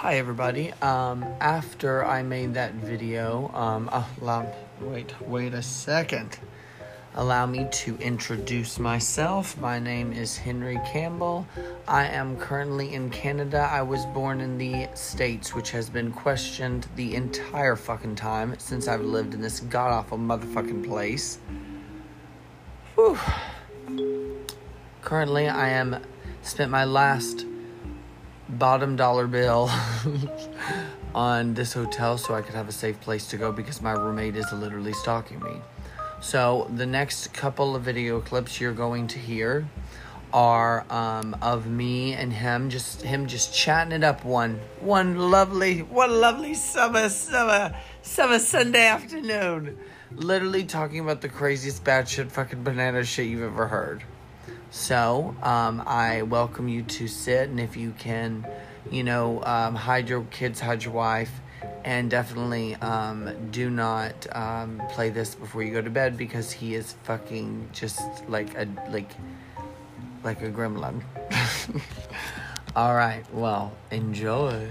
Hi everybody. Um, after I made that video, um, allow, wait, wait a second. Allow me to introduce myself. My name is Henry Campbell. I am currently in Canada. I was born in the States, which has been questioned the entire fucking time since I've lived in this god awful motherfucking place. Whew. Currently, I am spent my last bottom dollar bill on this hotel so I could have a safe place to go because my roommate is literally stalking me. So, the next couple of video clips you're going to hear are um, of me and him just him just chatting it up one one lovely one lovely summer summer summer Sunday afternoon literally talking about the craziest bad shit fucking banana shit you've ever heard so um, I welcome you to sit, and if you can, you know, um, hide your kids, hide your wife, and definitely um, do not um, play this before you go to bed because he is fucking just like a like like a gremlin. All right, well, enjoy.